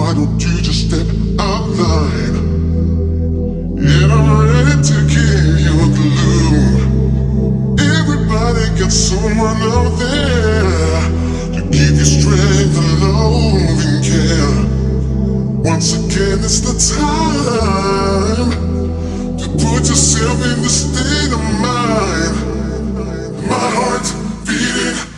why don't you just step out line? And I'm ready to give you a clue. Everybody got someone out there to give you strength and loving care. Once again, it's the time to put yourself in the state of mind. My heart's beating.